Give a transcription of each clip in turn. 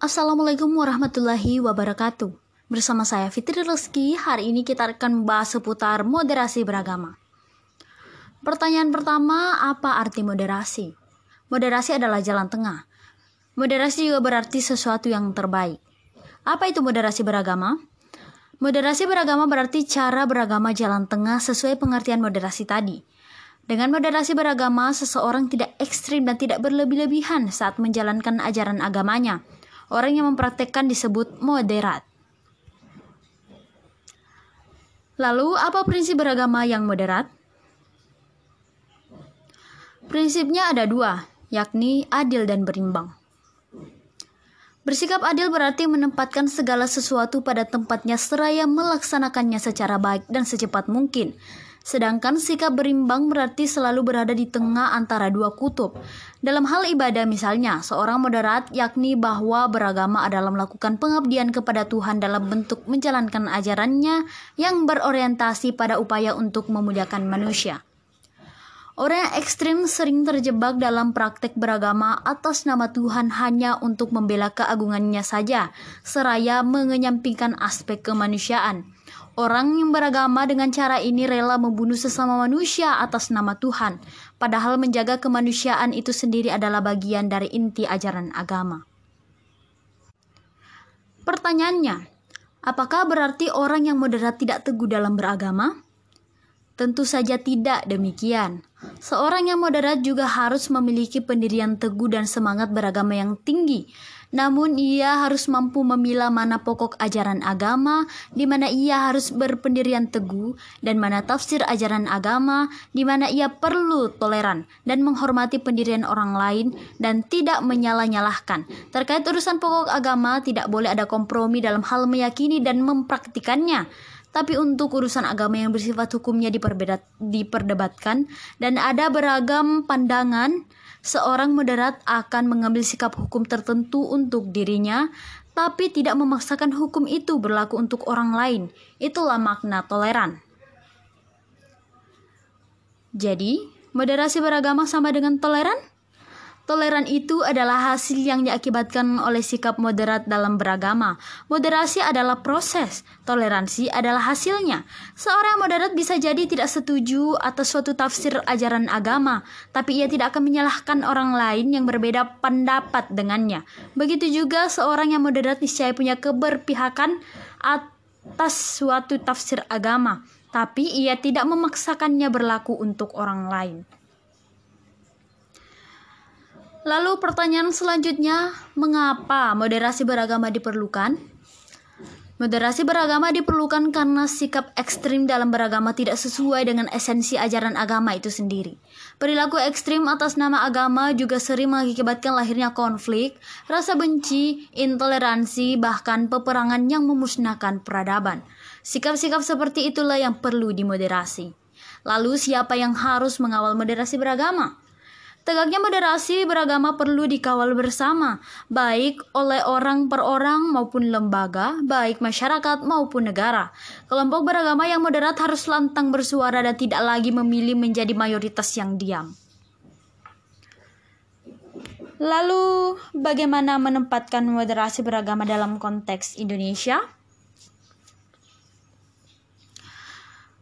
Assalamualaikum warahmatullahi wabarakatuh. Bersama saya Fitri Reski, hari ini kita akan membahas seputar moderasi beragama. Pertanyaan pertama, apa arti moderasi? Moderasi adalah jalan tengah. Moderasi juga berarti sesuatu yang terbaik. Apa itu moderasi beragama? Moderasi beragama berarti cara beragama jalan tengah sesuai pengertian moderasi tadi. Dengan moderasi beragama, seseorang tidak ekstrim dan tidak berlebih-lebihan saat menjalankan ajaran agamanya Orang yang mempraktekkan disebut moderat. Lalu, apa prinsip beragama yang moderat? Prinsipnya ada dua, yakni adil dan berimbang. Bersikap adil berarti menempatkan segala sesuatu pada tempatnya seraya melaksanakannya secara baik dan secepat mungkin, Sedangkan sikap berimbang berarti selalu berada di tengah antara dua kutub. Dalam hal ibadah misalnya, seorang moderat yakni bahwa beragama adalah melakukan pengabdian kepada Tuhan dalam bentuk menjalankan ajarannya yang berorientasi pada upaya untuk memuliakan manusia. Orang ekstrim sering terjebak dalam praktek beragama atas nama Tuhan hanya untuk membela keagungannya saja, seraya mengenyampingkan aspek kemanusiaan. Orang yang beragama dengan cara ini rela membunuh sesama manusia atas nama Tuhan, padahal menjaga kemanusiaan itu sendiri adalah bagian dari inti ajaran agama. Pertanyaannya, apakah berarti orang yang moderat tidak teguh dalam beragama? Tentu saja tidak demikian. Seorang yang moderat juga harus memiliki pendirian teguh dan semangat beragama yang tinggi, namun ia harus mampu memilah mana pokok ajaran agama, di mana ia harus berpendirian teguh, dan mana tafsir ajaran agama, di mana ia perlu toleran dan menghormati pendirian orang lain dan tidak menyalah-nyalahkan. Terkait urusan pokok agama, tidak boleh ada kompromi dalam hal meyakini dan mempraktikannya. Tapi untuk urusan agama yang bersifat hukumnya diperdebatkan dan ada beragam pandangan, seorang moderat akan mengambil sikap hukum tertentu untuk dirinya, tapi tidak memaksakan hukum itu berlaku untuk orang lain. Itulah makna toleran. Jadi, moderasi beragama sama dengan toleran? Toleran itu adalah hasil yang diakibatkan oleh sikap moderat dalam beragama. Moderasi adalah proses, toleransi adalah hasilnya. Seorang moderat bisa jadi tidak setuju atas suatu tafsir ajaran agama, tapi ia tidak akan menyalahkan orang lain yang berbeda pendapat dengannya. Begitu juga seorang yang moderat niscaya punya keberpihakan atas suatu tafsir agama, tapi ia tidak memaksakannya berlaku untuk orang lain. Lalu pertanyaan selanjutnya, mengapa moderasi beragama diperlukan? Moderasi beragama diperlukan karena sikap ekstrim dalam beragama tidak sesuai dengan esensi ajaran agama itu sendiri. Perilaku ekstrim atas nama agama juga sering mengakibatkan lahirnya konflik, rasa benci, intoleransi, bahkan peperangan yang memusnahkan peradaban. Sikap-sikap seperti itulah yang perlu dimoderasi. Lalu siapa yang harus mengawal moderasi beragama? Tegaknya moderasi beragama perlu dikawal bersama, baik oleh orang per orang maupun lembaga, baik masyarakat maupun negara. Kelompok beragama yang moderat harus lantang bersuara dan tidak lagi memilih menjadi mayoritas yang diam. Lalu, bagaimana menempatkan moderasi beragama dalam konteks Indonesia?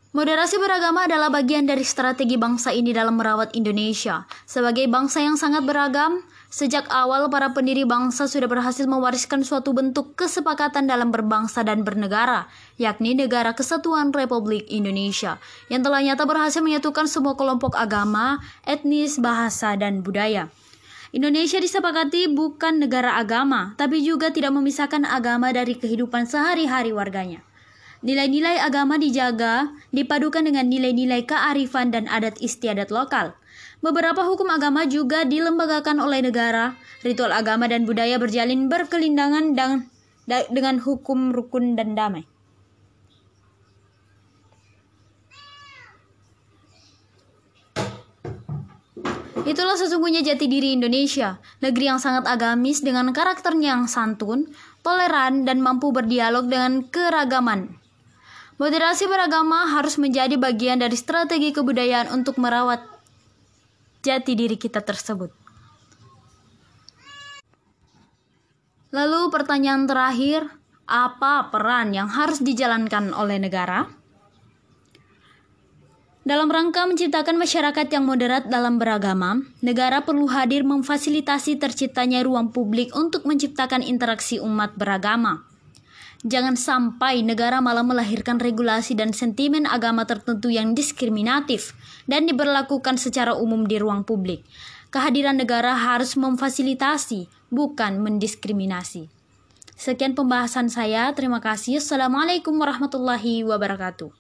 Moderasi beragama adalah bagian dari strategi bangsa ini dalam merawat Indonesia. Sebagai bangsa yang sangat beragam, sejak awal para pendiri bangsa sudah berhasil mewariskan suatu bentuk kesepakatan dalam berbangsa dan bernegara, yakni Negara Kesatuan Republik Indonesia, yang telah nyata berhasil menyatukan semua kelompok agama, etnis, bahasa, dan budaya. Indonesia disepakati bukan negara agama, tapi juga tidak memisahkan agama dari kehidupan sehari-hari warganya. Nilai-nilai agama dijaga, dipadukan dengan nilai-nilai kearifan dan adat istiadat lokal. Beberapa hukum agama juga dilembagakan oleh negara. Ritual agama dan budaya berjalin berkelindangan dan, dengan hukum rukun dan damai. Itulah sesungguhnya jati diri Indonesia, negeri yang sangat agamis dengan karakternya yang santun, toleran, dan mampu berdialog dengan keragaman. Moderasi beragama harus menjadi bagian dari strategi kebudayaan untuk merawat jati diri kita tersebut. Lalu pertanyaan terakhir, apa peran yang harus dijalankan oleh negara? Dalam rangka menciptakan masyarakat yang moderat dalam beragama, negara perlu hadir memfasilitasi terciptanya ruang publik untuk menciptakan interaksi umat beragama. Jangan sampai negara malah melahirkan regulasi dan sentimen agama tertentu yang diskriminatif dan diberlakukan secara umum di ruang publik. Kehadiran negara harus memfasilitasi, bukan mendiskriminasi. Sekian pembahasan saya. Terima kasih. Assalamualaikum warahmatullahi wabarakatuh.